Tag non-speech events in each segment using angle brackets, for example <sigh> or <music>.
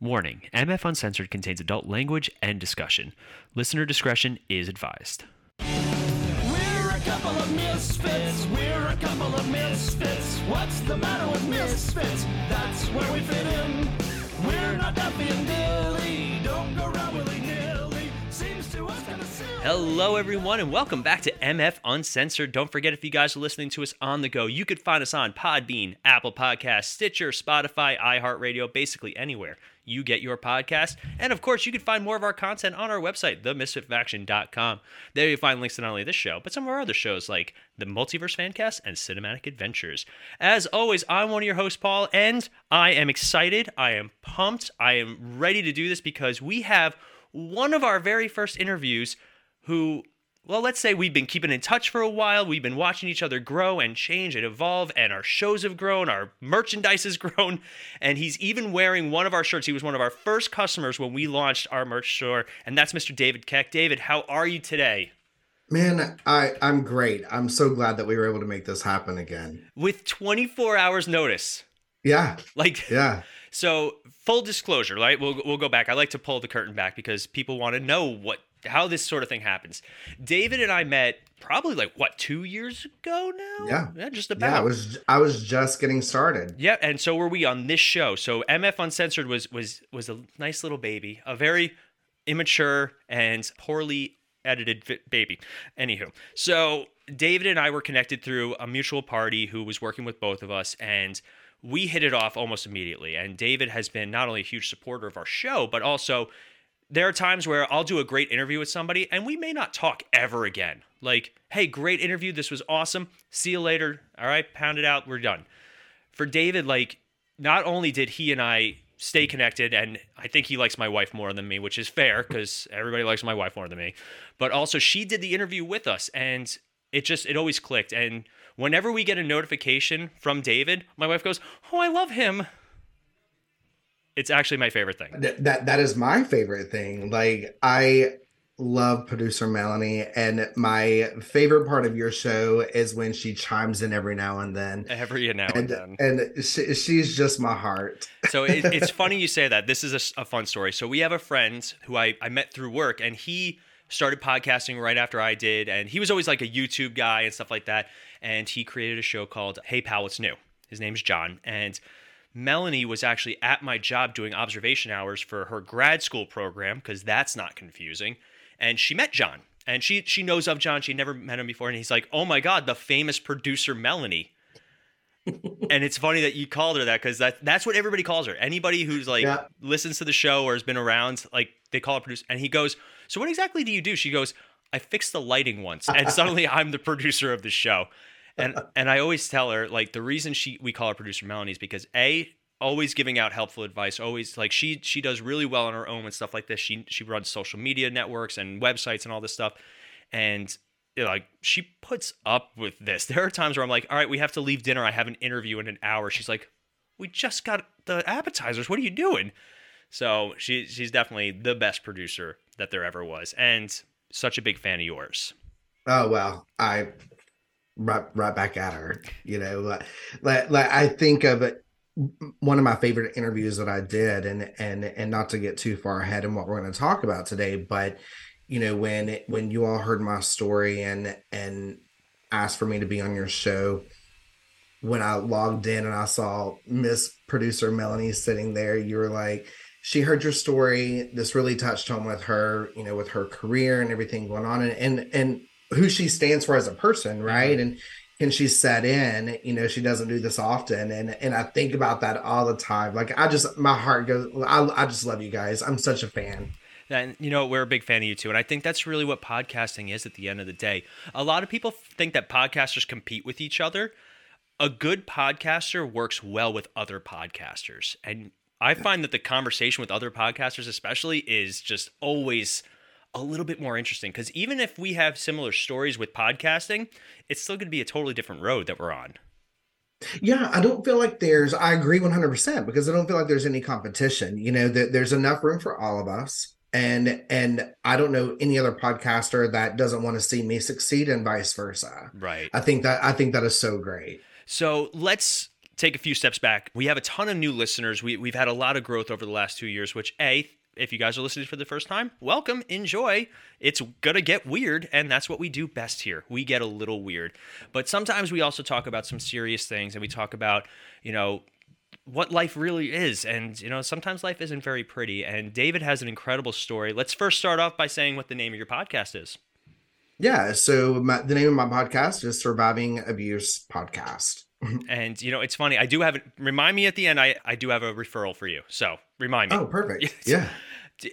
Warning MF Uncensored contains adult language and discussion. Listener discretion is advised. We're a couple of misfits. We're a couple of misfits. What's the matter with misfits? That's where we fit in. We're not Duffy and Dilly. Don't go around willy nilly. Seems to us kind of silly. Hello, everyone, and welcome back to MF Uncensored. Don't forget, if you guys are listening to us on the go, you could find us on Podbean, Apple Podcasts, Stitcher, Spotify, iHeartRadio, basically anywhere you get your podcast. And of course, you can find more of our content on our website, themisfitfaction.com. There you'll find links to not only this show, but some of our other shows like the Multiverse Fancast and Cinematic Adventures. As always, I'm one of your hosts, Paul, and I am excited. I am pumped. I am ready to do this because we have one of our very first interviews who well, let's say we've been keeping in touch for a while. We've been watching each other grow and change and evolve, and our shows have grown, our merchandise has <laughs> grown, and he's even wearing one of our shirts. He was one of our first customers when we launched our merch store, and that's Mr. David Keck. David, how are you today? Man, I I'm great. I'm so glad that we were able to make this happen again. With 24 hours notice. Yeah, Like, yeah. <laughs> so full disclosure, right? We'll, we'll go back. I like to pull the curtain back because people want to know what how this sort of thing happens. David and I met probably like what two years ago now. Yeah. yeah, just about. Yeah, I was I was just getting started. Yeah, and so were we on this show. So MF Uncensored was was was a nice little baby, a very immature and poorly edited baby. Anywho, so David and I were connected through a mutual party who was working with both of us, and we hit it off almost immediately. And David has been not only a huge supporter of our show, but also there are times where I'll do a great interview with somebody and we may not talk ever again. Like, hey, great interview. This was awesome. See you later. All right, pound it out. We're done. For David, like, not only did he and I stay connected, and I think he likes my wife more than me, which is fair because everybody likes my wife more than me, but also she did the interview with us and it just, it always clicked. And whenever we get a notification from David, my wife goes, Oh, I love him. It's actually my favorite thing. Th- that that is my favorite thing. Like I love producer Melanie, and my favorite part of your show is when she chimes in every now and then. Every now and And, then. and she, she's just my heart. So it, <laughs> it's funny you say that. This is a fun story. So we have a friend who I, I met through work, and he started podcasting right after I did. And he was always like a YouTube guy and stuff like that. And he created a show called Hey Pal, What's New? His name's John. And Melanie was actually at my job doing observation hours for her grad school program, because that's not confusing. And she met John. And she she knows of John. She never met him before. And he's like, oh my God, the famous producer Melanie <laughs> and it's funny that you called her that because that that's what everybody calls her. Anybody who's like Yeah. listens to the show or has been around, like they call her producer. And he goes, "So what exactly do you do?" She goes, "I fixed the lighting once," and <laughs> suddenly I'm the producer of the show. And and I always tell her like the reason she we call her producer Melanie is because a always giving out helpful advice always like she she does really well on her own and stuff like this she she runs social media networks and websites and all this stuff and like she puts up with this. <laughs> There are times where I'm like, all right, we have to leave dinner. I have an interview in an hour. She's like, we just got the appetizers. What are you doing? So she she's definitely the best producer that there ever was, and such a big fan of yours. Oh well, I right right back at her. You know, like like, like I think of it. One of my favorite interviews that I did, and and and not to get too far ahead in what we're going to talk about today, but you know when it, when you all heard my story and and asked for me to be on your show, when I logged in and I saw Miss Producer Melanie sitting there, you were like, she heard your story. This really touched home with her, you know, with her career and everything going on, and and and who she stands for as a person, mm-hmm. right? And can she set in, you know, she doesn't do this often, and and I think about that all the time. Like I just, my heart goes. I I just love you guys. I'm such a fan. And you know, we're a big fan of you too. And I think that's really what podcasting is at the end of the day. A lot of people think that podcasters compete with each other. A good podcaster works well with other podcasters. And I find that the conversation with other podcasters, especially, is just always a little bit more interesting. Because even if we have similar stories with podcasting, it's still going to be a totally different road that we're on. Yeah, I don't feel like there's. I agree 100 percent because I don't feel like there's any competition. You know, that there's enough room for all of us, and and I don't know any other podcaster that doesn't want to see me succeed, and vice versa. Right. I think that I think that is so great. So let's take a few steps back. We have a ton of new listeners. We, we've had a lot of growth over the last two years, which, A, if you guys are listening for the first time, welcome, enjoy. It's gonna get weird, and that's what we do best here. We get a little weird. But sometimes we also talk about some serious things, and we talk about, you know, what life really is. And, you know, sometimes life isn't very pretty. And David has an incredible story. Let's first start off by saying what the name of your podcast is. Yeah. So my, the name of my podcast is Surviving Abuse Podcast. <laughs> And, you know, it's funny. I do have, remind me at the end, I, I do have a referral for you. So remind me. Oh, perfect. <laughs> Yeah.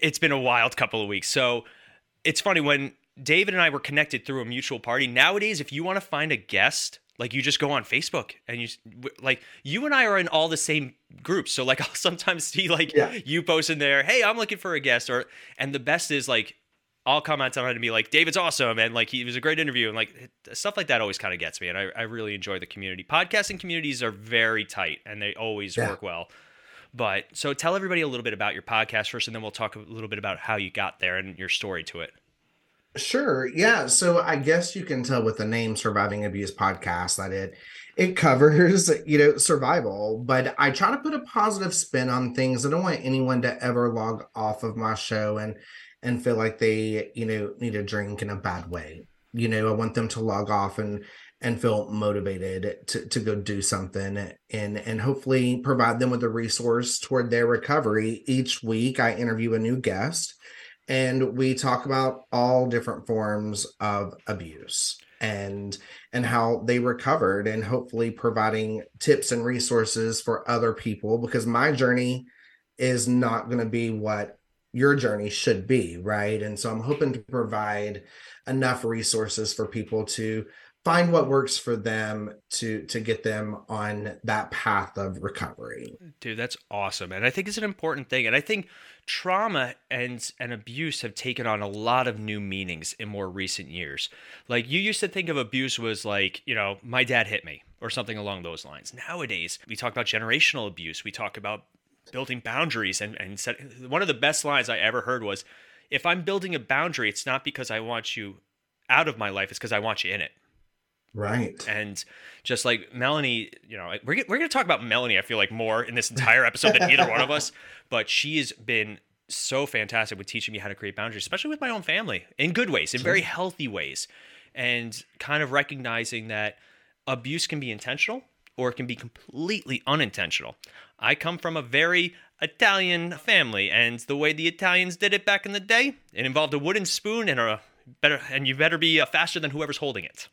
It's been a wild couple of weeks. So it's funny when David and I were connected through a mutual party. Nowadays, if you want to find a guest, like you just go on Facebook and you like you and I are in all the same groups. So like <laughs> I'll sometimes see like Yeah. you post in there, hey, I'm looking for a guest, or and the best is like I'll comment on it and be like, David's awesome, and like he was a great interview, and like stuff like that always kind of gets me, and I, I really enjoy the community. Podcasting communities are very tight, and they always Yeah. work well. But so tell everybody a little bit about your podcast first, and then we'll talk a little bit about how you got there and your story to it. Sure. Yeah. So I guess you can tell with the name Surviving Abuse Podcast that it it covers, you know, survival, but I try to put a positive spin on things. I don't want anyone to ever log off of my show and and feel like they, you know, need a drink in a bad way. You know, I want them to log off and and feel motivated to, to go do something and and hopefully provide them with a resource toward their recovery. Each week I interview a new guest and we talk about all different forms of abuse and and how they recovered and hopefully providing tips and resources for other people because my journey is not going to be what your journey should be right and so i'm hoping to provide enough resources for people to find what works for them to to get them on that path of recovery Dude, that's awesome. And I think it's an important thing. And I think trauma and and abuse have taken on a lot of new meanings in more recent years. Like you used to think of abuse was like, you know, my dad hit me or something along those lines. Nowadays, we talk about generational abuse. We talk about building boundaries and and set, one of the best lines I ever heard was if I'm building a boundary, it's not because I want you out of my life, it's because I want you in it. Right And just like Melanie, you know, we're, we're going to talk about Melanie, I feel like, more in this entire episode than either one of us. <laughs> But she has been so fantastic with teaching me how to create boundaries, especially with my own family in good ways, in very healthy ways. And kind of recognizing that abuse can be intentional or it can be completely unintentional. I come from a very Italian family, and the way the Italians did it back in the day, it involved a wooden spoon and a better, and you better be uh, faster than whoever's holding it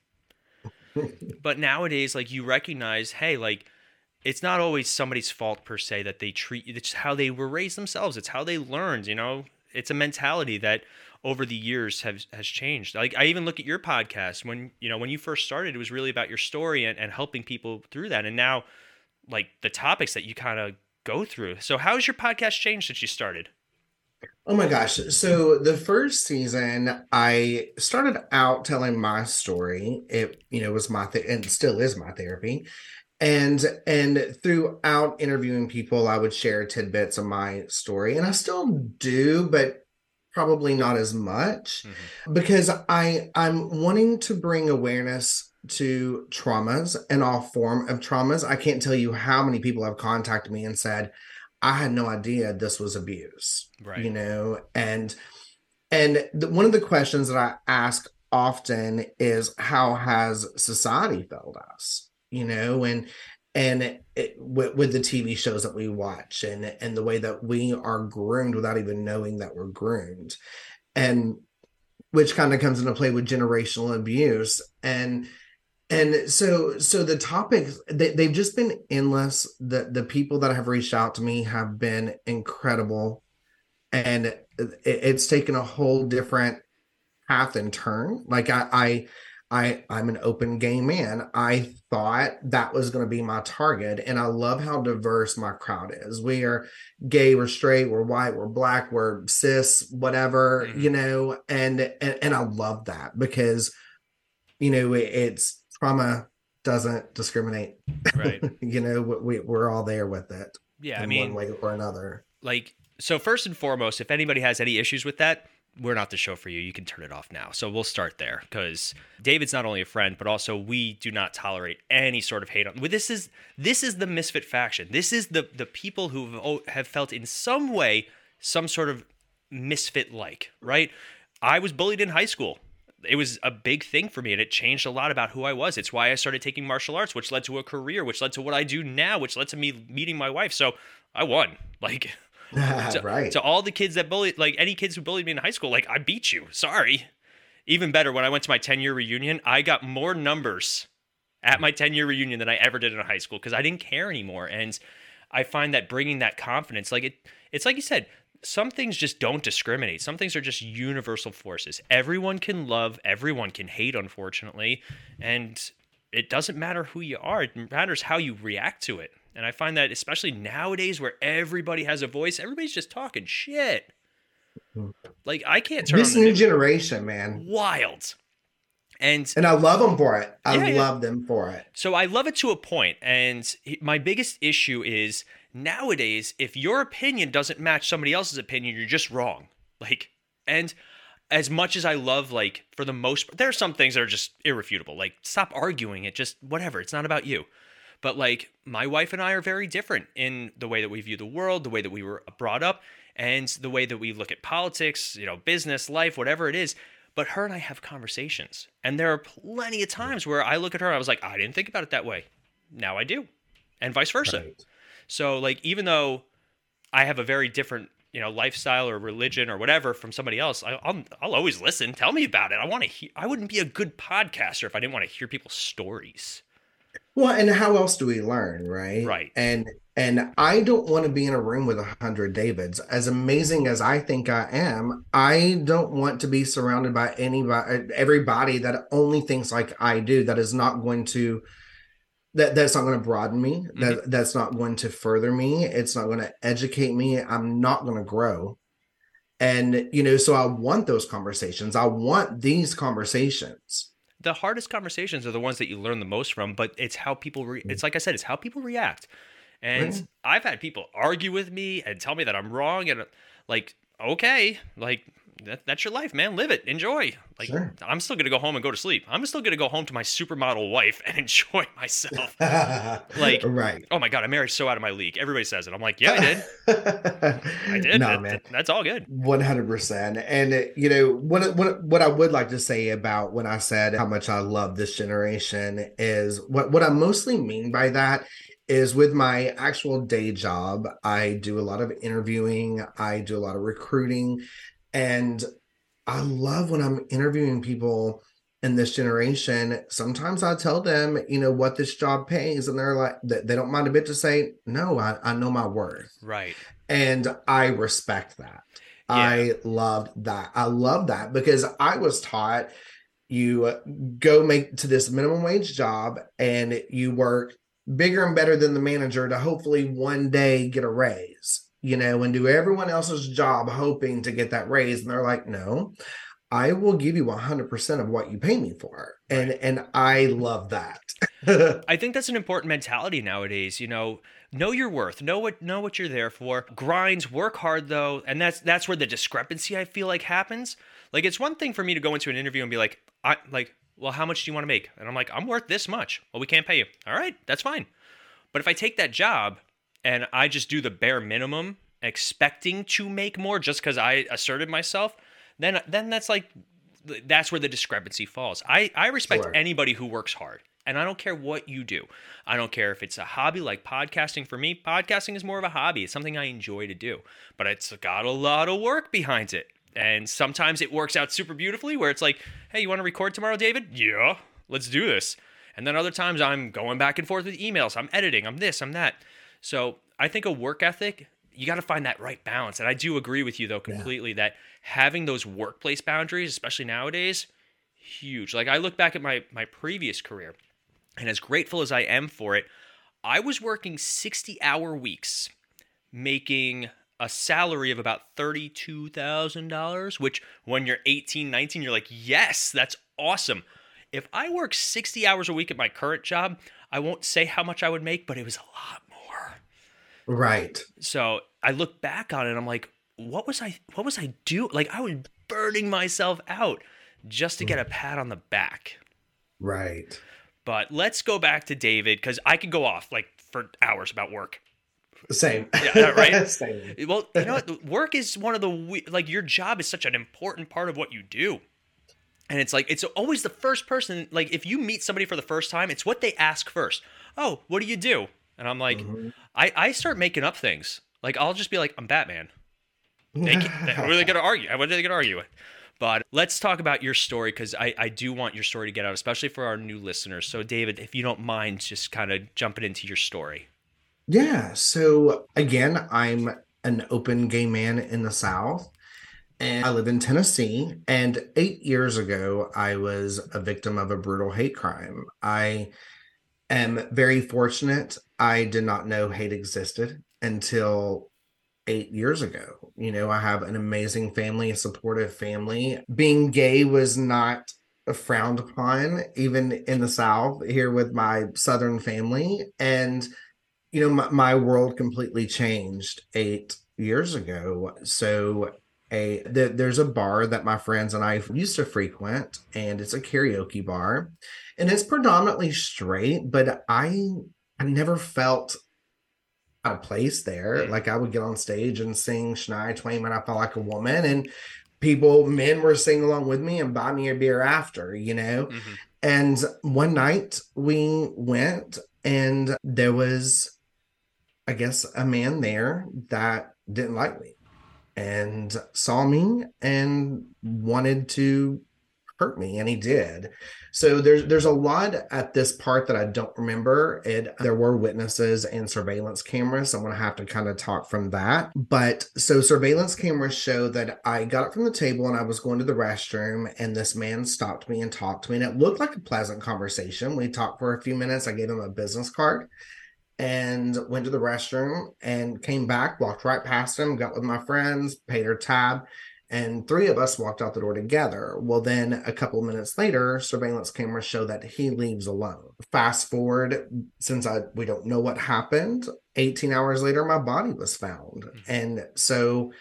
but nowadays like you recognize hey like it's not always somebody's fault per se that they treat you it's how they were raised themselves. It's how they learned you know? It's a mentality that over the years has has changed. Like i even look at your podcast. When you know when you first started it was really about your story and, and helping people through that. And now like the topics that you kind of go through. So how has your podcast changed since you started Oh my gosh. So the first season, I started out telling my story. It, you know, was my th- and still is my therapy. And and throughout interviewing people, I would share tidbits of my story. And I still do, but probably not as much mm-hmm. because I I'm wanting to bring awareness to traumas and all form of traumas. I can't tell you how many people have contacted me and said, I had no idea this was abuse right. you know? And and the, one of the questions that i ask often is how has society failed us you know? And and it, with, with the tv shows that we watch and and the way that we are groomed without even knowing that we're groomed. And which kind of comes into play with generational abuse. And and so so the topics they, they've just been endless the the people that have reached out to me have been incredible and it, it's taken a whole different path and turn like i i I I'm an open gay man. I thought that was going to be my target and I love how diverse my crowd is. We are gay, we're straight, we're white, we're black, we're cis, whatever, Mhm. you know, and, and and I love that because you know it, it's trauma doesn't discriminate. right <laughs> you know, we we're all there with it yeah i mean one way or another. like so first and foremost if anybody has any issues with that we're not the show for you. You can turn it off now. So we'll start there because David's not only a friend, but also we do not tolerate any sort of hate on. Well, this is this is the misfit faction. This is the the people who have oh, felt in some way some sort of misfit like. Right? I was bullied in high school. It was a big thing for me, and it changed a lot about who I was. It's why I started taking martial arts, which led to a career, which led to what I do now, which led to me meeting my wife. So I won. <laughs> Like <laughs> to, right. to all the kids that bullied, like any kids who bullied me in high school, like I beat you. Sorry. Even better, when I went to my 10 year reunion, I got more numbers at my 10 year reunion than I ever did in high school because I didn't care anymore. And I find that bringing that confidence, like it, it's like you said, some things just don't discriminate. Some things are just universal forces. Everyone can love, everyone can hate, unfortunately. And it doesn't matter who you are, it matters how you react to it. And I find that especially nowadays where everybody has a voice, everybody's just talking shit. Like I can't turn this new generation, man. wild. And And I love them for it. I Yeah, yeah. love them for it. so I love it to a point, and my biggest issue is nowadays if your opinion doesn't match somebody else's opinion, you're just wrong. Like, and as much as I love, like, for the most, there are some things that are just irrefutable. Like, stop arguing it. Just whatever. It's not about you. But like, my wife and I are very different in the way that we view the world, the way that we were brought up, and the way that we look at politics, you know, business, life, whatever it is. But her and I have conversations. And there are plenty of times where I look at her and I was like, I didn't think about it that way. Now I do. And vice versa. Right. So like even though I have a very different, you know, lifestyle or religion or whatever from somebody else, I, I'll I'll always listen. Tell me about it. I want to hear. I wouldn't be a good podcaster if I didn't want to hear people's stories. Well, and how else do we learn, right? Right. And and I don't want to be in a room with a hundred Davids. As amazing as I think I am, I don't want to be surrounded by anybody, everybody that only thinks like I do. That is not going to. That that's not going to broaden me. That mm-hmm. that's not going to further me. It's not going to educate me. I'm not going to grow. And you know, so I want those conversations. I want these conversations. The hardest conversations are the ones that you learn the most from, but it's how people. Re- it's mm. like I said, it's how people react. And Right. I've had people argue with me and tell me that I'm wrong, and like, okay, like that, that's your life, man. Live it, enjoy. Like, Sure. I'm still gonna go home and go to sleep. I'm still gonna go home to my supermodel wife and <laughs> enjoy myself. <laughs> Like- right. oh my god, I married so out of my league. Everybody says it. I'm like, yeah, I did. <laughs> I did. No, That- man. that- that's all good. One hundred percent, and uh, you know what? What what I would like to say about when I said how much I love this generation is what what I mostly mean by that is with my actual day job. I do a lot of interviewing. I do a lot of recruiting, and I love when I'm interviewing people in this generation. Sometimes I tell them, you know, what this job pays, and they're like, they don't mind a bit to say, no, I, I know my worth Right. and I respect that. Yeah. I loved that. I love that because I was taught you go make to this minimum wage job and you work bigger and better than the manager to hopefully one day get a raise, you know, and do everyone else's job hoping to get that raise. And they're like, no, I will give you 100% of what you pay me for. And and I love that. <laughs> I think that's an important mentality nowadays. You know, know your worth, know what know what you're there for. grinds, work hard though, and that's that's where the discrepancy I feel like happens. Like it's one thing for me to go into an interview and be like, I like, well, how much do you want to make? And I'm like, I'm worth this much. Well, we can't pay you. All right, that's fine. But if I take that job and I just do the bare minimum, expecting to make more just because I asserted myself, then then that's like that's where the discrepancy falls. I I respect Sure. anybody who works hard. And I don't care what you do. I don't care if it's a hobby like podcasting. For me, podcasting is more of a hobby. It's something I enjoy to do, but it's got a lot of work behind it. And sometimes it works out super beautifully where it's like, hey, you want to record tomorrow, David? Yeah, let's do this. And then other times I'm going back and forth with emails. I'm editing. I'm this, I'm that. So I think a work ethic, you got to find that right balance. And I do agree with you, though, completely that having those workplace boundaries, especially nowadays, huge. Like I look back at my my previous career, and as grateful as I am for it, I was working 60 hour weeks, making a salary of about $32,000, which when you're 18, 19, you're like, yes, that's awesome. If I work 60 hours a week at my current job, I won't say how much I would make, but it was a lot. Right. So I look back on it and I'm like, what was I what was I do? Like I was burning myself out just to get a pat on the back. Right. But let's go back to David because I could go off like for hours about work. Same. Yeah, right? <laughs> Same. Well, you know, what? <laughs> work is one of the like your job is such an important part of what you do. And it's like it's always the first person like if you meet somebody for the first time, it's what they ask first. Oh, what do you do? And I'm like mm-hmm. I I start making up things. Like I'll just be like I'm Batman. <laughs> They, can- what are they going to argue? What are they going to argue with? But let's talk about your story because I, I do want your story to get out, especially for our new listeners. So, David, if you don't mind just kind of jumping into your story. Yeah. So again, I'm an open gay man in the South. And I live in Tennessee. And eight years ago, I was a victim of a brutal hate crime. I am very fortunate. I did not know hate existed until eight years ago. You know, I have an amazing family, a supportive family. Being gay was not frowned upon, even in the South, here with my Southern family. And you know my, my world completely changed eight years ago so a there, there's a bar that my friends and i used to frequent and it's a karaoke bar and it's predominantly straight but i i never felt out of place there. Like i would get on stage and sing Shania Twain when i felt like a woman and people men were singing along with me and buy me a beer after you know? Mhm. and one night we went and there was I guess a man there that didn't like me and saw me and wanted to hurt me and he did. So there's there's a lot at this part that I don't remember. It there were witnesses and surveillance cameras. So I'm gonna have to kind of talk from that. But so surveillance cameras show that I got up from the table and I was going to the restroom and this man stopped me and talked to me. And it looked like a pleasant conversation. We talked for a few minutes. I gave him a business card and went to the restroom and came back, walked right past him, got with my friends, paid her tab, and three of us walked out the door together. Well, then a couple of minutes later, surveillance cameras show that he leaves alone. Fast forward, since I we don't know what happened, 18 hours later, my body was found. Hmm. And so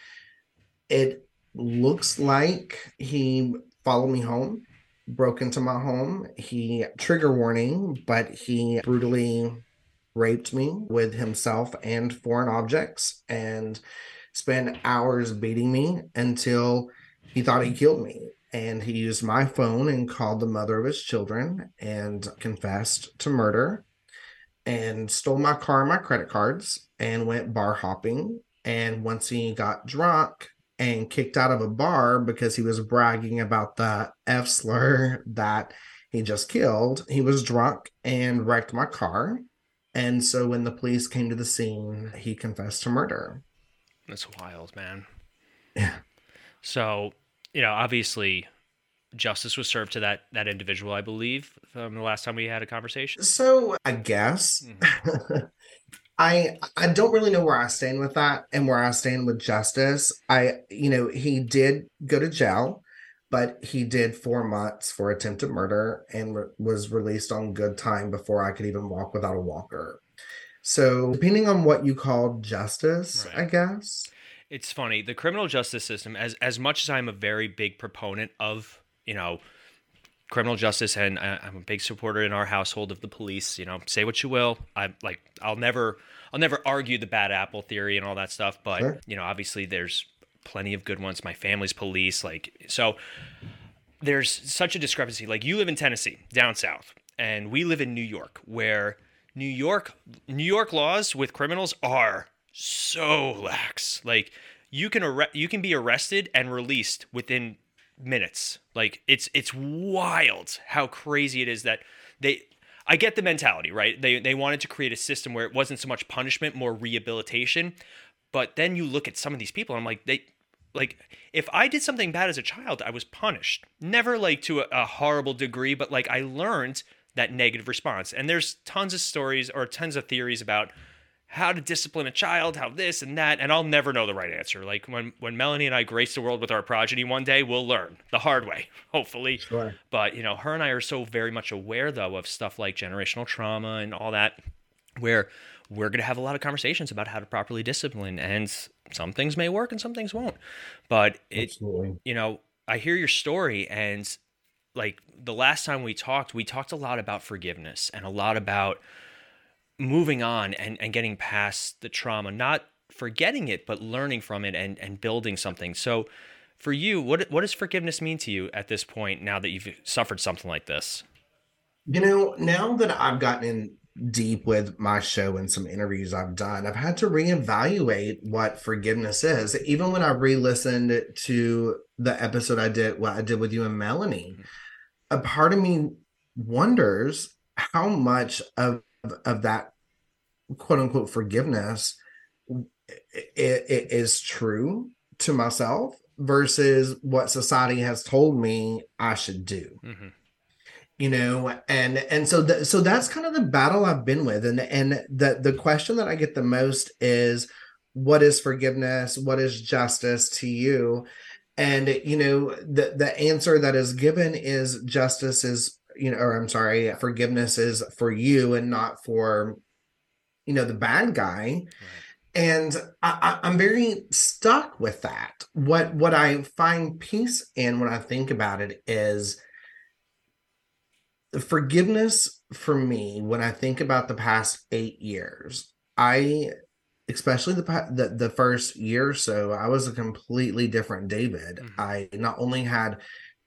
it looks like he followed me home, broke into my home. He trigger warning, but he brutally raped me with himself and foreign objects and spent hours beating me until he thought he killed me. And he used my phone and called the mother of his children and confessed to murder and stole my car and my credit cards and went bar hopping. And once he got drunk and kicked out of a bar because he was bragging about the F slur that he just killed, he was drunk and wrecked my car. And so when the police came to the scene, he confessed to murder. That's wild, man. Yeah. So, you know, obviously, justice was served to that that individual, I believe, from the last time we had a conversation. So I guess Mm-hmm. <laughs> I I don't really know where I stand with that and where I stand with justice. I you know he did go to jail, but he did four months for attempted murder and re- was released on good time before I could even walk without a walker. So depending on what you call justice, I guess. It's funny, the criminal justice system, as as much as I'm a very big proponent of, you know, criminal justice, and I, I'm a big supporter in our household of the police. You know, say what you will, I like, I'll never, I'll never argue the bad apple theory and all that stuff. But Sure. you know, obviously, there's plenty of good ones. My family's police, like, so there's such a discrepancy. Like, you live in Tennessee, down south, and we live in New York, where New York, New York laws with criminals are so lax. Like you can arre- you can be arrested and released within minutes. Like it's it's wild how crazy it is that they I get the mentality, right? They they wanted to create a system where it wasn't so much punishment, more rehabilitation. But then you look at some of these people and I'm like they like if I did something bad as a child, I was punished. Never like to a, a horrible degree, but like I learned that negative response. And there's tons of stories or tons of theories about how to discipline a child, how this and that, and I'll never know the right answer. Like when when Melanie and I grace the world with our progeny one day, we'll learn the hard way, <laughs> hopefully. Sure. But you know, her and I are so very much aware though of stuff like generational trauma and all that, where we're gonna have a lot of conversations about how to properly discipline, and some things may work and some things won't. But it, Absolutely. you know, I hear your story and like the last time we talked, we talked a lot about forgiveness and a lot about moving on and, and getting past the trauma, not forgetting it, but learning from it and, and building something. So for you, what what does forgiveness mean to you at this point now that you've suffered something like this? You know, now that I've gotten in deep with my show and some interviews I've done, I've had to reevaluate what forgiveness is. Even when I re-listened to the episode I did, what I did with you and Melanie, a part of me wonders how much of of that quote unquote forgiveness it, it is true to myself versus what society has told me I should do. Mm-hmm. You know, and and so th- so that's kind of the battle I've been with, and and the the question that I get the most is, what is forgiveness? What is justice to you? And you know, the the answer that is given is justice is you know, or I'm sorry, forgiveness is for you and not for you know the bad guy. Right and I, am very stuck with that. What what I find peace in when I think about it is forgiveness for me. When I think about the past eight years, I, especially the the, the first year or so, I was a completely different David. Mm-hmm. I not only had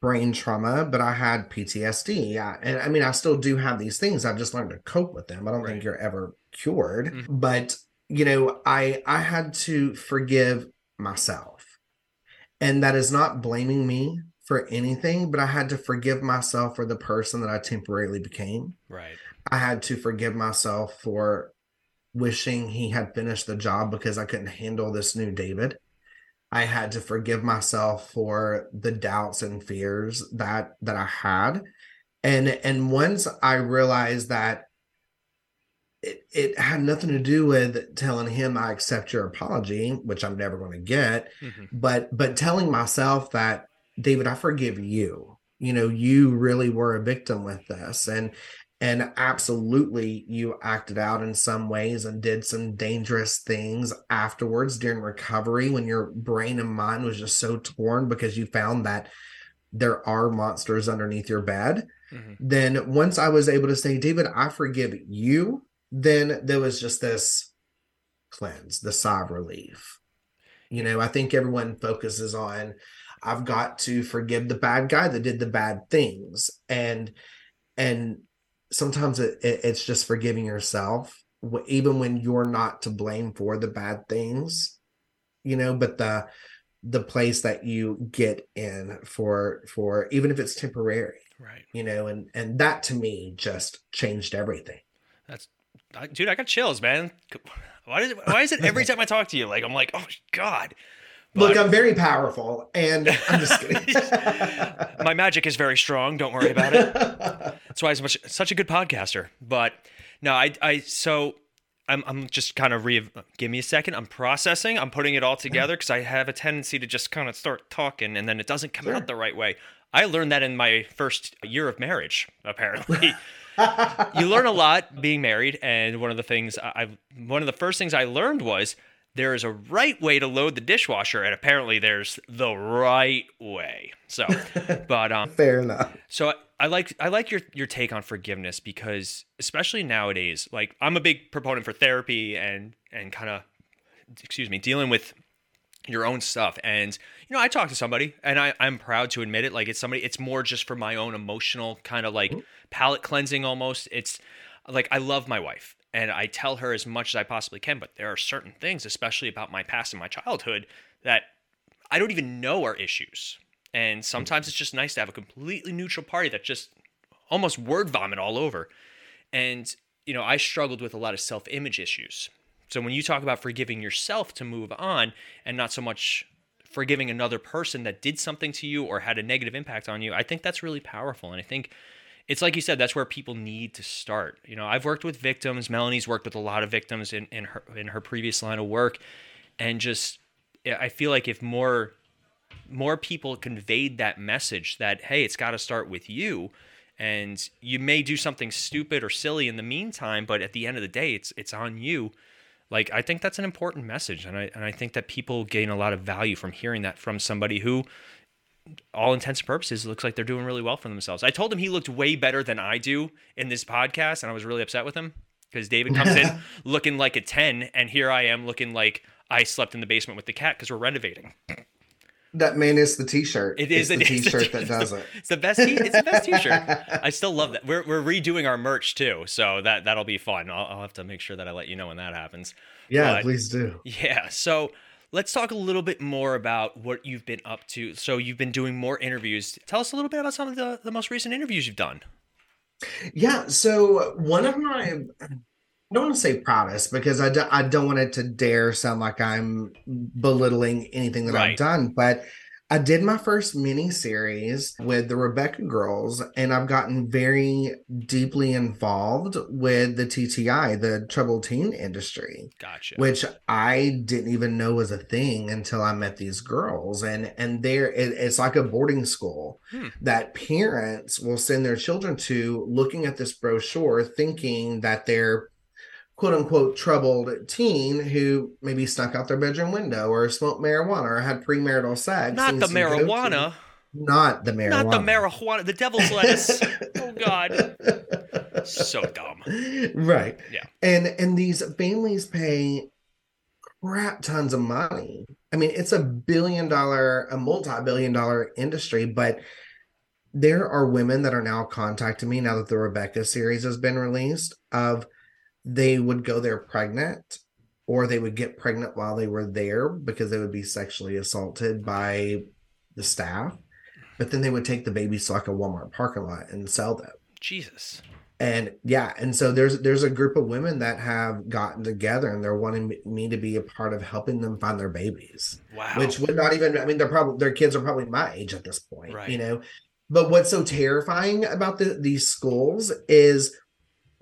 brain trauma, but I had PTSD. I, and I mean, I still do have these things. I've just learned to cope with them. I don't right. think you're ever cured, mm-hmm. but you know, I I had to forgive myself. And that is not blaming me for anything, but I had to forgive myself for the person that I temporarily became. Right. I had to forgive myself for wishing he had finished the job because I couldn't handle this new David. I had to forgive myself for the doubts and fears that that I had. And and once I realized that it, it had nothing to do with telling him I accept your apology, which I'm never going to get, mm-hmm. but but telling myself that David, I forgive you. You know, you really were a victim with this, and and absolutely you acted out in some ways and did some dangerous things afterwards during recovery when your brain and mind was just so torn because you found that there are monsters underneath your bed. Mm-hmm. Then once I was able to say, David, I forgive you then there was just this cleanse, the sigh of relief. You know, I think everyone focuses on I've got to forgive the bad guy that did the bad things. And and sometimes it, it, it's just forgiving yourself even when you're not to blame for the bad things you know but the the place that you get in for for even if it's temporary right you know and and that to me just changed everything that's I, dude, I got chills, man. Why is it, why is it every <laughs> time I talk to you, like I'm like, oh God. But, Look, I'm very powerful, and I'm just kidding. <laughs> my magic is very strong. Don't worry about it. That's why I'm such, such a good podcaster. But no, I, I, so I'm, I'm just kind of re. Give me a second. I'm processing. I'm putting it all together because I have a tendency to just kind of start talking, and then it doesn't come sure. out the right way. I learned that in my first year of marriage, apparently <laughs> you learn a lot being married, and one of the things I one of the first things I learned was there is a right way to load the dishwasher, and apparently there's the right way. So, <laughs> but um, fair enough. So I, I like I like your your take on forgiveness because especially nowadays, like I'm a big proponent for therapy and and kind of excuse me dealing with your own stuff. And you know i talk to somebody and I, i'm proud to admit it. Like it's somebody it's more just for my own emotional kind of like palate cleansing almost. It's like i love my wife and i tell her as much as i possibly can but there are certain things especially about my past and my childhood that i don't even know are issues. And hmm. sometimes it's just nice to have a completely neutral party that just almost word vomit all over. And you know i struggled with a lot of self-image issues. So when you talk about forgiving yourself to move on and not so much forgiving another person that did something to you or had a negative impact on you, I think that's really powerful. And I think it's like you said, that's where people need to start. You know, I've worked with victims. Melanie's worked with a lot of victims in, in her in her previous line of work. And just I feel like if more more people conveyed that message that, hey, it's gotta start with you. And you may do something stupid or silly in the meantime, but at the end of the day, it's it's on you like I think that's an important message, and I and I think that people gain a lot of value from hearing that from somebody who all intents and purposes, it looks like they're doing really well for themselves. I told him he looked way better than I do in this podcast, and I was really upset with him because David comes in <laughs> looking like a 10, and here I am looking like I slept in the basement with the cat because we're renovating. That man is the t-shirt. It is It's the <laughs> it is t-shirt that does the, it. It's the best. T- it's the best <laughs> t-shirt. I still love that. We're we're redoing our merch too, so that that'll be fun. I'll, I'll have to make sure that I let you know when that happens. Yeah, But- please do. Yeah. So let's talk a little bit more about what you've been up to. So you've been doing more interviews. Tell us a little bit about some of the, the most recent interviews you've done. Yeah, so one of my I don't want to say proudest because I, do, I don't want it to dare sound like I'm belittling anything that Right. I've done, but I did my first mini series with the Rebekah girls, and I've gotten very deeply involved with the TTI, the troubled teen industry Gotcha. which I didn't even know was a thing until I met these girls. And and there it, it's like a boarding school Hmm. that parents will send their children to, looking at this brochure, thinking that they're quote unquote troubled teen who maybe snuck out their bedroom window or smoked marijuana or had premarital sex. Not the you go to. marijuana. Not the marijuana. Not the marijuana. The devil's lettuce. oh God. <laughs> So dumb. right Yeah. and and these families pay crap tons of money i mean it's a billion dollar a multi-billion dollar industry but there are women that are now contacting me now that the rebekah series has been released of they would go there pregnant or they would get pregnant while they were there because they would be sexually assaulted by the staff but then they would take the babies to like a walmart parking lot and sell them Jesus. and yeah and so there's there's a group of women that have gotten together and they're wanting me- to be a part of helping them find their babies Wow. which would not even i mean they're probably their kids are probably my age at this point Right. you know but what's so terrifying about the, these schools is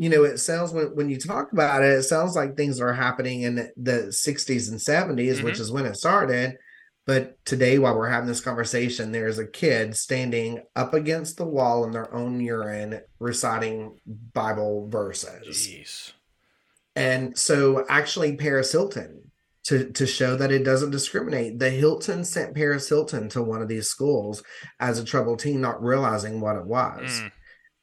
you know it sounds when, when you talk about it it sounds like things are happening in the 60s and 70s which Mhm. is when it started but today while we're having this conversation there's a kid standing up against the wall in their own urine reciting bible verses Jeez. and so actually Paris Hilton to to show that it doesn't discriminate. The Hilton sent Paris Hilton to one of these schools as a troubled teen, not realizing what it was. Mm.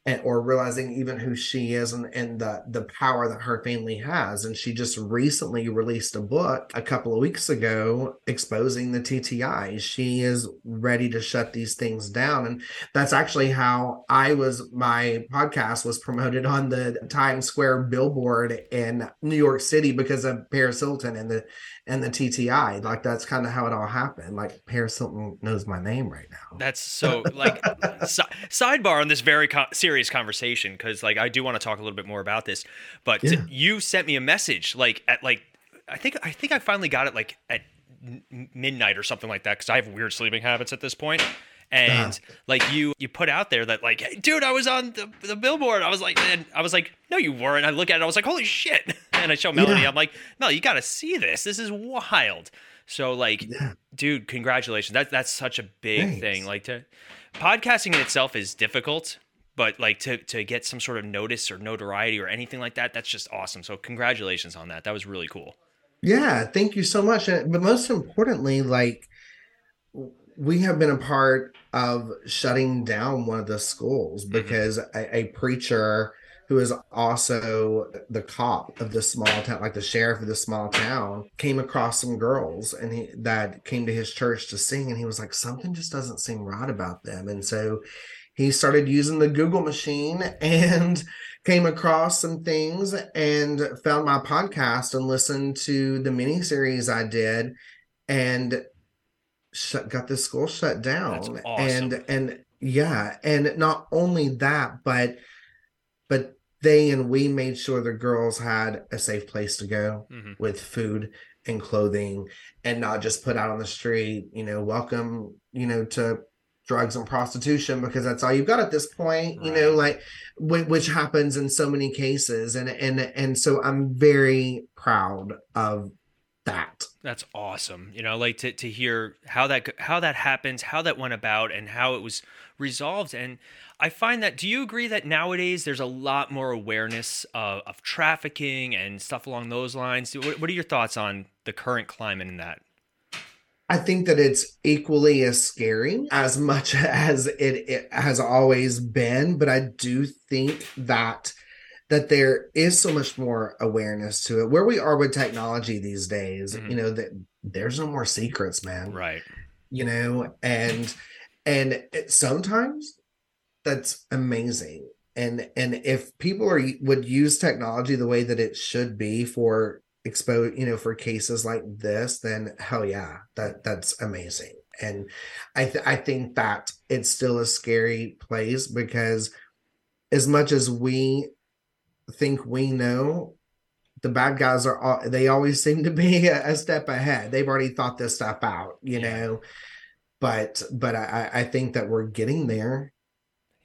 And, or realizing even who she is and, and the the power that her family has. And she just recently released a book a couple of weeks ago exposing the TTI. She is ready to shut these things down. And that's actually how I was my podcast was promoted on the Times Square billboard in New York City because of Paris Hilton and the and the TTI. Like that's kind of how it all happened. Like Paris Hilton knows my name right now. That's so like si- sidebar on this very co- serious conversation because like I do want to talk a little bit more about this, but Yeah. you sent me a message like at like I think I think I finally got it like at n- midnight or something like that because I have weird sleeping habits at this point. And ah. like you, you put out there that like, hey, dude, I was on the, the billboard. I was like, and I was like, no, you weren't. I look at it, I was like, holy shit. <laughs> And I show Melanie, Yeah. I'm like, Mel, you got to see this. This is wild. So like, Yeah. dude, congratulations. That that's such a big Thanks. thing. Like to podcasting in itself is difficult, but like to to get some sort of notice or notoriety or anything like that, that's just awesome. So congratulations on that. That was really cool. Yeah, thank you so much. But most importantly, like we have been a part of shutting down one of the schools mm-hmm. because a, a preacher who is also the cop of the small town, like the sheriff of the small town, came across some girls and he that came to his church to sing, and he was like, something just doesn't seem right about them, and so he started using the Google machine and <laughs> came across some things and found my podcast and listened to the mini series I did and shut got the school shut down awesome. and and yeah and not only that but but they and we made sure the girls had a safe place to go Mhm. with food and clothing and not just put out on the street you know welcome you know to drugs and prostitution because that's all you've got at this point you know like whi- which happens in so many cases and and and so i'm very proud of that That's awesome. You know, like to, to hear how that how that happens, how that went about, and how it was resolved. And I find that. Do you agree that nowadays there's a lot more awareness of, of trafficking and stuff along those lines? What, what are your thoughts on the current climate in that? I think that it's equally as scary as much <laughs> as it, it has always been, but I do think that that there is so much more awareness to it. Where we are with technology these days, Mhm. you know, that there's no more secrets, man. Right. You know, and and it, sometimes that's amazing. And and if people are would use technology the way that it should be for expose, you know, for cases like this, then hell yeah, that that's amazing. And I th- I think that it's still a scary place because as much as we think we know the bad guys are all they always seem to be <laughs> a, a step ahead. They've already thought this stuff out you know? But but i i think that we're getting there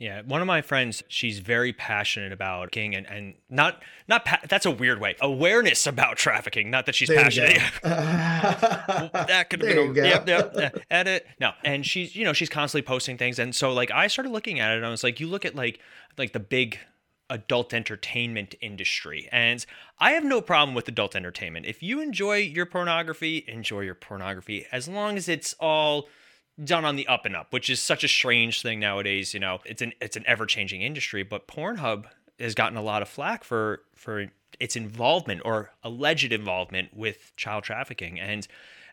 Yeah, one of my friends, she's very passionate about king and, and not not pa- that's a weird way awareness about trafficking. Not that she's There passionate. <laughs> Well, that could have There been a, yep, yep, yeah, edit no and she's you know she's constantly posting things and so like i started looking at it and i was like you look at like like the big adult entertainment industry and i have no problem with adult entertainment if you enjoy your pornography enjoy your pornography as long as it's all done on the up and up which is such a strange thing nowadays you know. It's an it's an ever-changing industry but pornhub has gotten a lot of flack for for its involvement or alleged involvement with child trafficking. And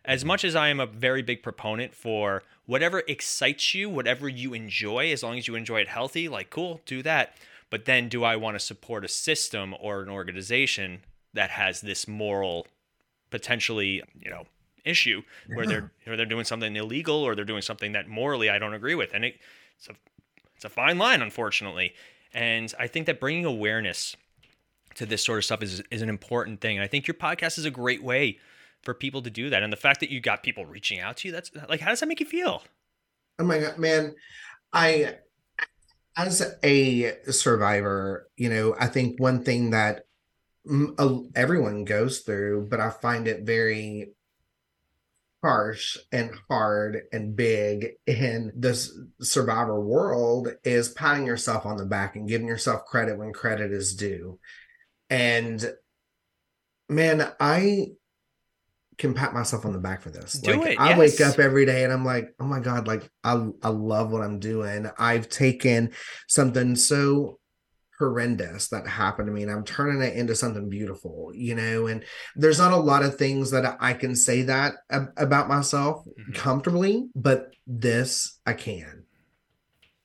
as mm-hmm. much as I am a very big proponent for whatever excites you, whatever you enjoy, as long as you enjoy it healthy, like cool, do that. But then do I want to support a system or an organization that has this moral potentially, you know, issue where they're where they're doing something illegal or they're doing something that morally I don't agree with. And it, it's a it's a fine line, unfortunately. And I think that bringing awareness to this sort of stuff is is an important thing. And I think your podcast is a great way for people to do that. And the fact that you got people reaching out to you, that's like, how does that make you feel? oh my god man i as a survivor you know i think one thing that everyone goes through but i find it very harsh and hard and big in this survivor world is patting yourself on the back and giving yourself credit when credit is due. And man i can pat myself on the back for this. Do like it, i wake up every day and i'm like oh my god like i i love what i'm doing. I've taken something so horrendous that happened to me and I'm turning it into something beautiful, you know, and there's not a lot of things that I can say that ab- about myself Mhm. comfortably, but this I can.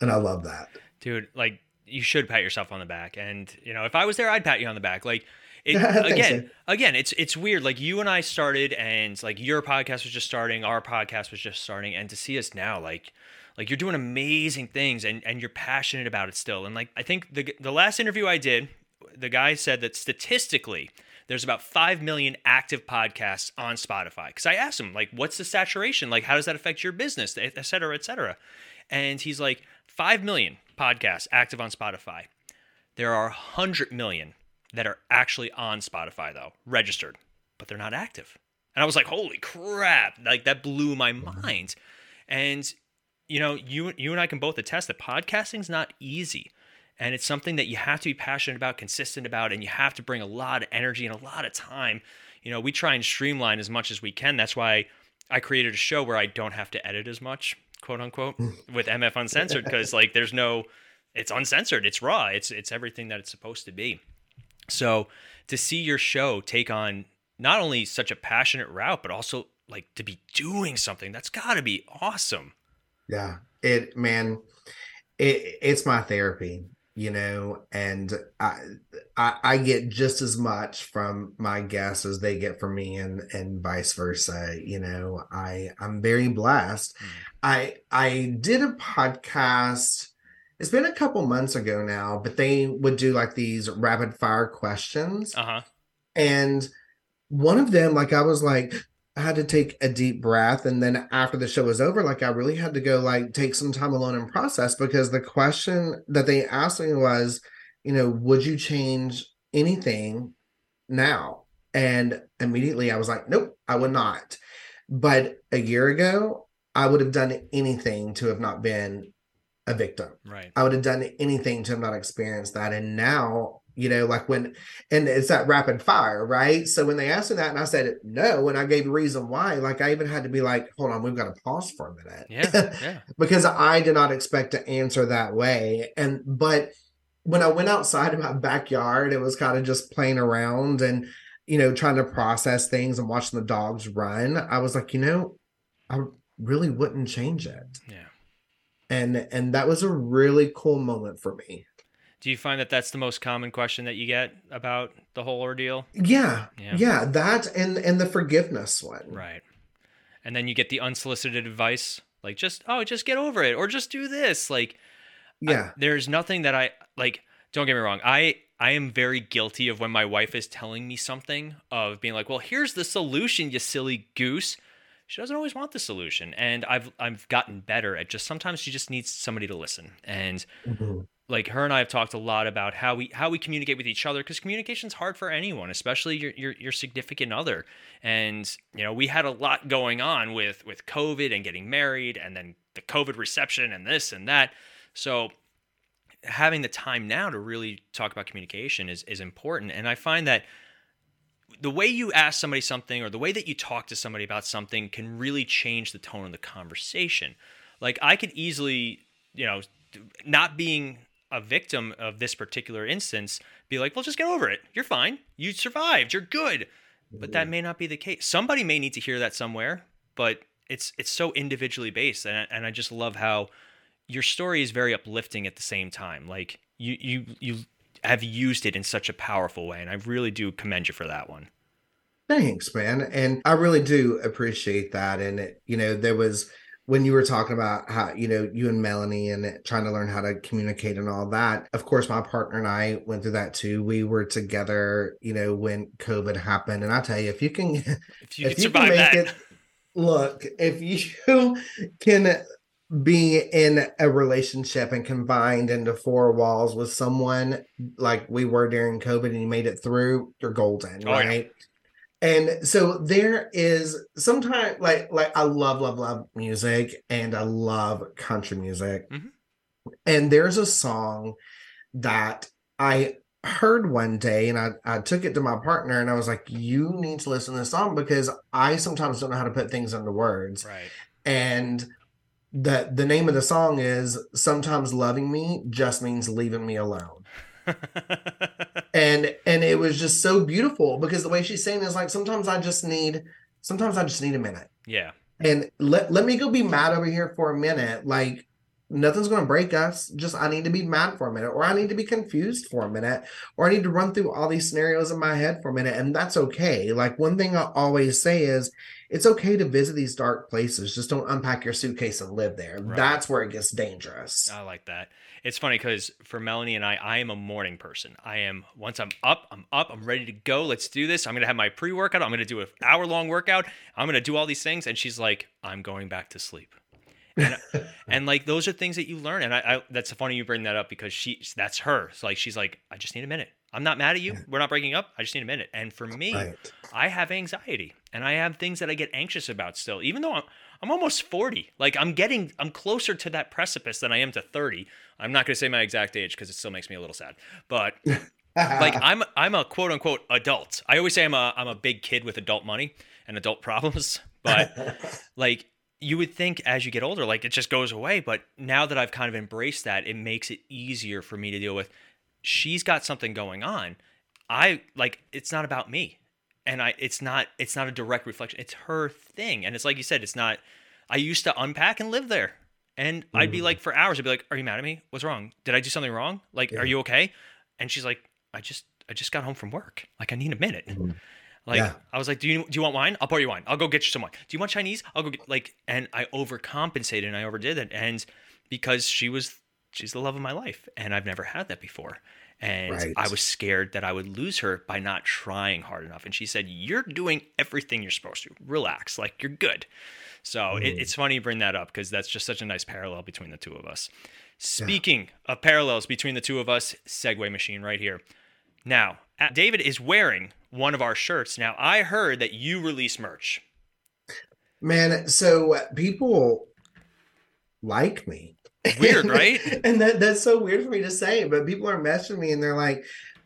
And I love that. Dude, like, you should pat yourself on the back. And, you know, if I was there, I'd pat you on the back. Like, it, <laughs> again, Dave. again, it's it's weird. Like you and I started, and like your podcast was just starting, our podcast was just starting, and to see us now, like, like you're doing amazing things, and and you're passionate about it still. And like I think the the last interview I did, the guy said that statistically, there's about five million active podcasts on Spotify. Because I asked him, like, what's the saturation? Like, how does that affect your business, et cetera, et cetera? And he's like, five million podcasts active on Spotify. There are 100 million that are actually on Spotify, though, registered, but they're not active. And I was like, holy crap. Like, that blew my mm-hmm. mind. And, you know, you, you and I can both attest that podcasting's not easy. And it's something that you have to be passionate about, consistent about, and you have to bring a lot of energy and a lot of time. You know, we try and streamline as much as we can. That's why I created a show where I don't have to edit as much, quote unquote, hmm. with MF Uncensored, because like there's no, it's uncensored, it's raw, it's it's everything that it's supposed to be. So to see your show take on not only such a passionate route, but also like to be doing something, that's got to be awesome. Yeah. It man, it it's my therapy, you know, and I I, I get just as much from my guests as they get from me and and vice versa. You know, I I'm very blessed. Mm. I I did a podcast it's been a couple months ago now, but they would do like these rapid fire questions. Uh huh. And one of them, like I was like, I had to take a deep breath. And then after the show was over, like I really had to go like take some time alone and process because the question that they asked me was, you know, would you change anything now? And immediately I was like, nope, I would not. But a year ago, I would have done anything to have not been a victim. Right. I would have done anything to have not experienced that. And now you know, like when, and it's that rapid fire, right? So when they asked me that and I said no, and I gave a reason why, like I even had to be like, hold on, we've got to pause for a minute. Yeah. Yeah. <laughs> because I did not expect to answer that way. And, but when I went outside of my backyard, it was kind of just playing around and, you know, trying to process things and watching the dogs run. I was like, you know, I really wouldn't change it. Yeah. And, and that was a really cool moment for me. Do you find that that's the most common question that you get about the whole ordeal? Yeah, Yeah. yeah, that and and the forgiveness one. Right. And then you get the unsolicited advice, like just oh, just get over it, or just do this. Like, I- Yeah, there's nothing that I like. Don't get me wrong. I I am very guilty of when my wife is telling me something of being like, well, here's the solution, you silly goose. She doesn't always want the solution, and I've I've gotten better at just sometimes she just needs somebody to listen and Mhm. Like her and I have talked a lot about how we how we communicate with each other because communication's hard for anyone, especially your, your your significant other. And you know, we had a lot going on with with COVID and getting married, and then the COVID reception and this and that. So having the time now to really talk about communication is is important. And I find that the way you ask somebody something or the way that you talk to somebody about something can really change the tone of the conversation. Like I could easily, you know, not being a victim of this particular instance, be like, well, just get over it. You're fine. You survived. You're good. But that mm-hmm. may not be the case. Somebody may need to hear that somewhere, but it's it's so individually based, and I, and I just love how your story is very uplifting at the same time. Like you you you have used it in such a powerful way, and I really do commend you for that one. Thanks, man. And I really do appreciate that. And it, you know, there was when you were talking about how, you know, you and Melanie and trying to learn how to communicate and all that. Of course, my partner and I went through that too. We were together, you know, when COVID happened. And I tell you, if you can <laughs> If you if can you can make that, it look, if you <laughs> can be in a relationship and confined into four walls with someone like we were during COVID and you made it through, you're golden, Oh, yeah. And so there is sometimes like like I love love love music and I love country music. Mhm. And there's a song that I heard one day and I, I took it to my partner and I was like, you need to listen to this song because I sometimes don't know how to put things into words. right? And the the name of the song is Sometimes Loving Me Just Means Leaving Me Alone. <laughs> And and it was just so beautiful because the way she's saying is like sometimes I just need sometimes I just need a minute. yeah, And let let me go be mad over here for a minute. Like nothing's going to break us. Just I need to be mad for a minute, or I need to be confused for a minute, or I need to run through all these scenarios in my head for a minute, and that's okay. Like one thing I always say is, it's okay to visit these dark places. Just don't unpack your suitcase and live there. Right. That's where it gets dangerous. I like that. It's funny because for Melanie and I, I am a morning person. I am once I'm up, I'm up, I'm ready to go. Let's do this. I'm gonna have my pre-workout. I'm gonna do an hour-long workout. I'm gonna do all these things, and she's like, I'm going back to sleep. And, <laughs> and like those are things that you learn, and I, I that's funny you bring that up because she that's her. So like she's like, I just need a minute. I'm not mad at you. We're not breaking up. I just need a minute. And for me, Right. I have anxiety and I have things that I get anxious about still, even though I'm, I'm almost 40. Like I'm getting, I'm closer to that precipice than I am to 30. I'm not going to say my exact age because it still makes me a little sad, but <laughs> like I'm, I'm a quote unquote adult. I always say I'm a, I'm a big kid with adult money and adult problems, <laughs> but <laughs> like you would think as you get older, like it just goes away. But now that I've kind of embraced that, it makes it easier for me to deal with. She's got something going on. I like it's not about me. And I it's not it's not a direct reflection. It's her thing. And it's like you said, it's not I used to unpack and live there. And I'd be mm. like for hours, I'd be like, Are you mad at me? What's wrong? Did I do something wrong? Like, Yeah. are you okay? And she's like, I just I just got home from work. Like I need a minute. Mm-hmm. Like Yeah. I was like, do you do you want wine? I'll pour you wine. I'll go get you some wine. Do you want Chinese? I'll go get like and I overcompensated and I overdid it. And because she was she's the love of my life and I've never had that before. And Right. I was scared that I would lose her by not trying hard enough. And she said, You're doing everything you're supposed to. Relax. Like you're good. So it, it's funny you bring that up because that's just such a nice parallel between the two of us. Speaking of parallels between the two of us, segue machine right here. Now, David is wearing one of our shirts. Now, I heard that you release merch. Man, so uh, people like me. Weird, <laughs> right? and that that's so weird for me to say, but people are messaging me and they're like,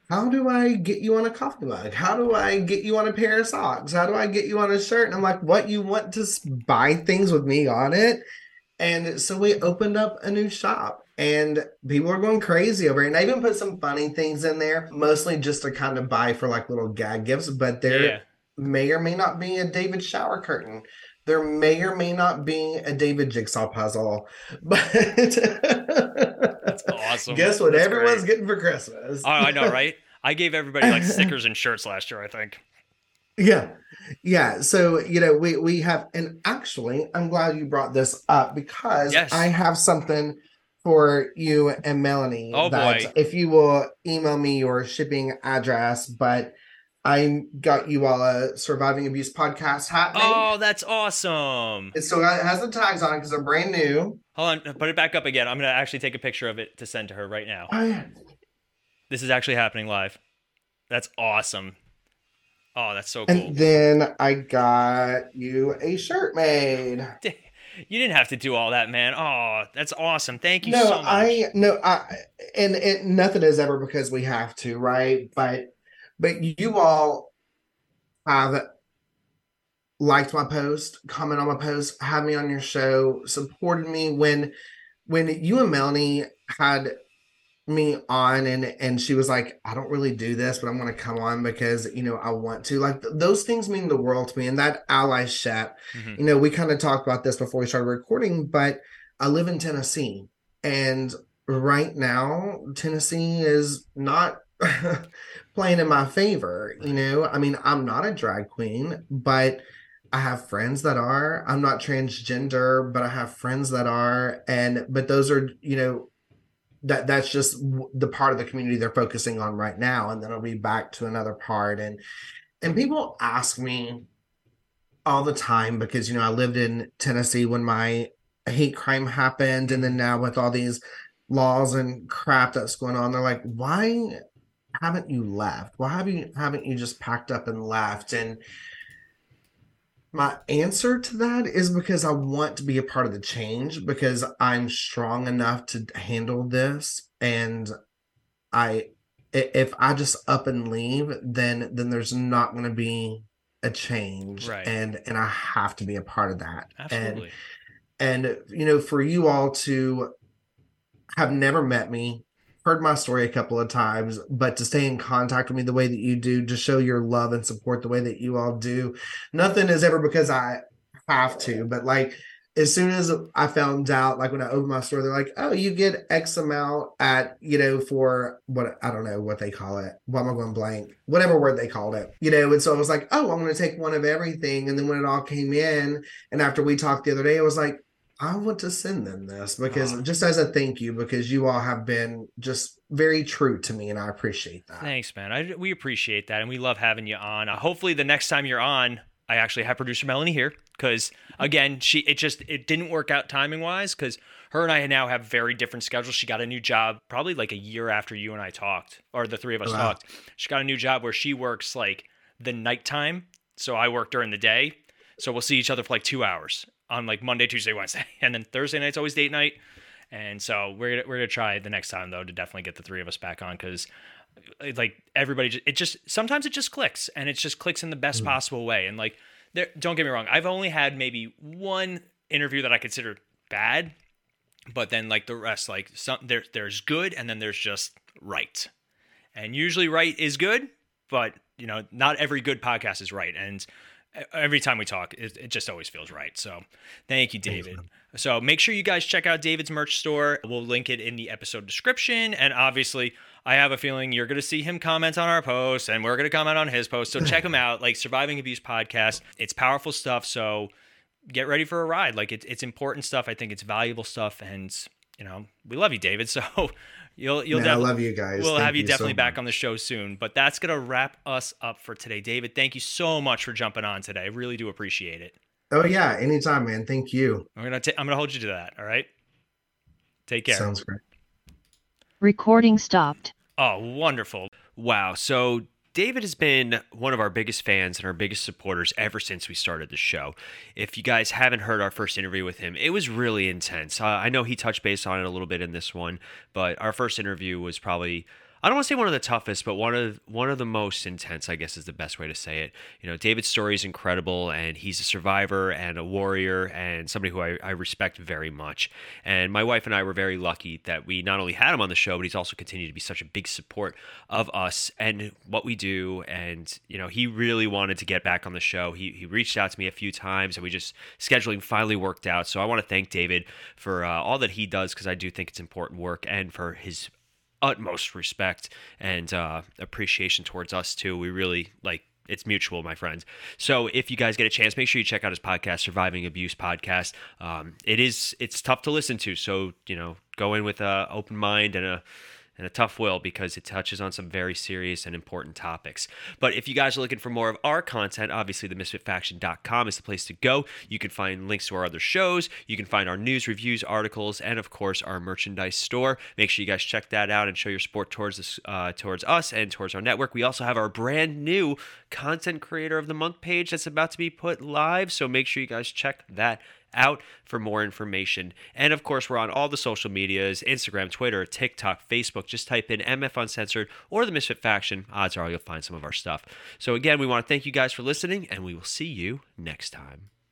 how do I get you on a coffee mug? How do I get you on a pair of socks? How do I get you on a shirt? And I'm like, what? You want to buy things with me on it? And so we opened up a new shop and people are going crazy over it. And I even put some funny things in there, mostly just to kind of buy for like little gag gifts. But there Yeah. may or may not be a David shower curtain. There may or may not be a David jigsaw puzzle. <laughs> But That's awesome. guess what That's everyone's great. getting for Christmas? Oh, I know, <laughs> right? I gave everybody like stickers and shirts last year, I think. Yeah. Yeah. So, you know, we we have and actually I'm glad you brought this up because Yes. I have something for you and Melanie. Oh, that boy. If you will email me your shipping address, but I got you all a surviving abuse podcast hat made. Oh, that's awesome. It still got- it has the tags on it because they're brand new. Hold on, put it back up again. I'm gonna actually take a picture of it to send to her right now. Oh, yeah. This is actually happening live. That's awesome. Oh, that's so cool. And then I got you a shirt made. <laughs> You didn't have to do all that, man. Oh, that's awesome. Thank you no, so much. I no, I and it nothing is ever because we have to, right? But but you all have liked my post, comment on my post, had me on your show, supported me when when you and Melanie had me on and and she was like i don't really do this but i'm going to come on because you know i want to like th- those things mean the world to me and that allyship Mhm. you know, we kind of talked about this before we started recording, but I live in Tennessee, and right now, Tennessee is not <laughs> playing in my favor. You know, I mean, I'm not a drag queen, but I have friends that are. I'm not transgender, but I have friends that are, and but those are, you know. That that's just the part of the community they're focusing on right now, and then I'll be back to another part. And and people ask me, all the time because you know I lived in Tennessee when my hate crime happened and then now with all these laws and crap that's going on they're like why haven't you left? Why have you haven't you just packed up and left? And my answer to that is because I want to be a part of the change because I'm strong enough to handle this. And I if I just up and leave then then there's not going to be a change. Right. and and I have to be a part of that. And Absolutely. and you know for you all to have never met me heard my story a couple of times but to stay in contact with me the way that you do to show your love and support the way that you all do nothing is ever because i have to but like as soon as i found out like when i opened my store they're like oh you get x amount at you know for what i don't know what they call it why am i going blank? Whatever word they called it you know and so i was like oh i'm going to take one of everything and then when it all came in and after we talked the other day, I was like, I want to send them this because Aw. just as a thank you, because you all have been just very true to me, and I appreciate that. Thanks, man. I, we appreciate that, and we love having you on. Uh, hopefully, the next time you're on, I actually have producer Melanie here because again, she it just it didn't work out timing wise because her and I now have very different schedules. She got a new job probably like a year after you and I talked, or the three of us Wow. talked. She got a new job where she works like the nighttime, so I work during the day. So we'll see each other for like two hours on like Monday, Tuesday, Wednesday, <laughs> and then Thursday night's always date night. And so we're gonna, we're gonna try the next time though to definitely get the three of us back on because uh, like everybody just, it just sometimes it just clicks and it just clicks in the best mm. possible way. And like there don't get me wrong i've only had maybe one interview that i consider bad but then like the rest like some there, there's good and then there's just right. And usually right is good but you know not every good podcast is right. And every time we talk it, it just always feels right. So thank you david. so make sure you guys check out david's merch store. We'll link it in the episode description. And obviously i have a feeling you're going to see him comment on our post and we're going to comment on his post so <laughs> check him out like surviving abuse podcast. It's powerful stuff. So get ready for a ride. Like it, it's important stuff. I think it's valuable stuff. And you know we love you david. <laughs> So you'll you'll Man, I love you guys. We'll Thank have you, so definitely back much. on the show soon. But that's going to wrap us up for today. David, thank you so much for jumping on today. I really do appreciate it. Oh yeah, anytime, man. Thank you. I'm going to I'm going to hold you to that, all right? Take care. Sounds great. Recording stopped. Oh, wonderful. Wow. So David has been one of our biggest fans and our biggest supporters ever since we started the show. If you guys haven't heard our first interview with him, it was really intense. Uh, I know he touched base on it a little bit in this one, but our first interview was probably I don't want to say one of the toughest, but one of one of the most intense, I guess is the best way to say it. You know, David's story is incredible, and he's a survivor and a warrior and somebody who I, I respect very much. And my wife and I were very lucky that we not only had him on the show, but he's also continued to be such a big support of us and what we do. And you know, he really wanted to get back on the show. He he reached out to me a few times, and we just scheduling finally worked out. So I want to thank David for uh, all that he does because I do think it's important work, and for his utmost respect and uh, appreciation towards us too. We really like it's mutual, my friends. So if you guys get a chance, make sure you check out his podcast, Surviving Abuse Podcast. Um, it is it's tough to listen to, so you know go in with a open mind and a and a tough will because it touches on some very serious and important topics. But if you guys are looking for more of our content, obviously the misfitfaction.com is the place to go. You can find links to our other shows, you can find our news, reviews, articles, and of course our merchandise store. Make sure you guys check that out and show your support towards this, uh, towards us and towards our network. We also have our brand new content creator of the month page that's about to be put live, so make sure you guys check that out for more information. And of course, we're on all the social medias Instagram, Twitter, TikTok, Facebook. Just type in MF Uncensored or the Misfit Faction. Odds are you'll find some of our stuff. So, again, we want to thank you guys for listening, and we will see you next time.